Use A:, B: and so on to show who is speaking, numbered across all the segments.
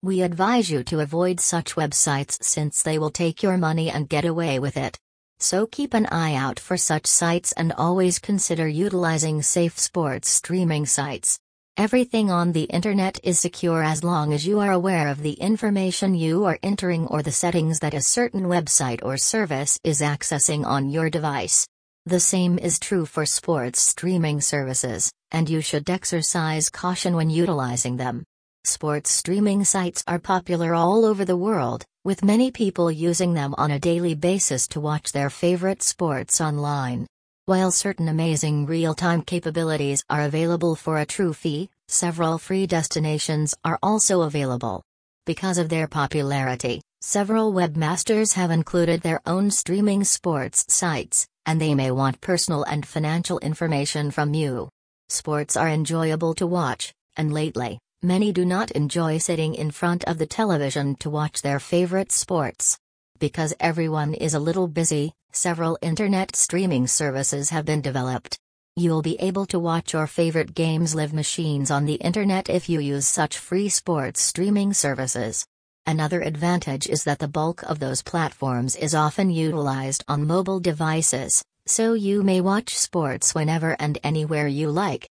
A: We advise you to avoid such websites since they will take your money and get away with it. So keep an eye out for such sites and always consider utilizing safe sports streaming sites. Everything on the internet is secure as long as you are aware of the information you are entering or the settings that a certain website or service is accessing on your device. The same is true for sports streaming services, and you should exercise caution when utilizing them. Sports streaming sites are popular all over the world, with many people using them on a daily basis to watch their favorite sports online. While certain amazing real-time capabilities are available for a true fee, several free destinations are also available. Because of their popularity, several webmasters have included their own streaming sports sites, and they may want personal and financial information from you. Sports are enjoyable to watch, and lately, many do not enjoy sitting in front of the television to watch their favorite sports. Because everyone is a little busy, several internet streaming services have been developed. You'll be able to watch your favorite games live machines on the internet if you use such free sports streaming services. Another advantage is that the bulk of those platforms is often utilized on mobile devices, so you may watch sports whenever and anywhere you like.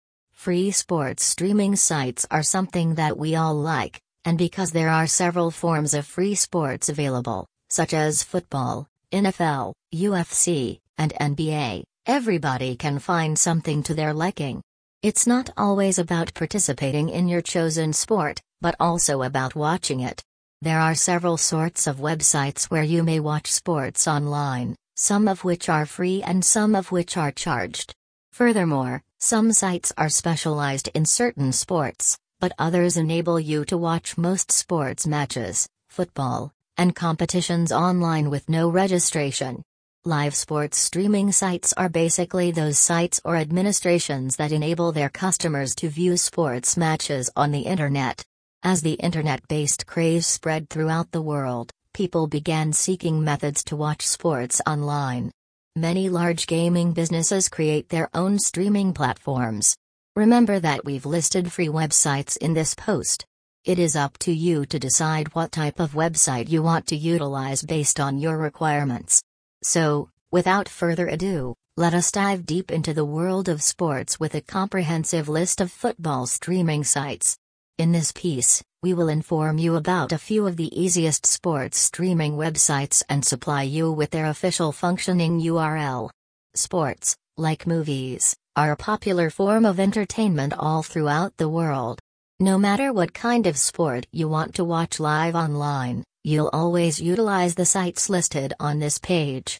A: Free sports streaming sites are something that we all like, and because there are several forms of free sports available, such as football, NFL, UFC, and NBA, everybody can find something to their liking. It's not always about participating in your chosen sport, but also about watching it. There are several sorts of websites where you may watch sports online, some of which are free and some of which are charged. Furthermore, some sites are specialized in certain sports, but others enable you to watch most sports matches, football, and competitions online with no registration. Live sports streaming sites are basically those sites or administrations that enable their customers to view sports matches on the internet. As the internet based craze spread throughout the world, people began seeking methods to watch sports online. Many large gaming businesses create their own streaming platforms. Remember that we've listed free websites in this post. It is up to you to decide what type of website you want to utilize based on your requirements. So, without further ado, let us dive deep into the world of sports with a comprehensive list of football streaming sites. In this piece, we will inform you about a few of the easiest sports streaming websites and supply you with their official functioning URL. Sports, like movies, are a popular form of entertainment all throughout the world. No matter what kind of sport you want to watch live online, you'll always utilize the sites listed on this page.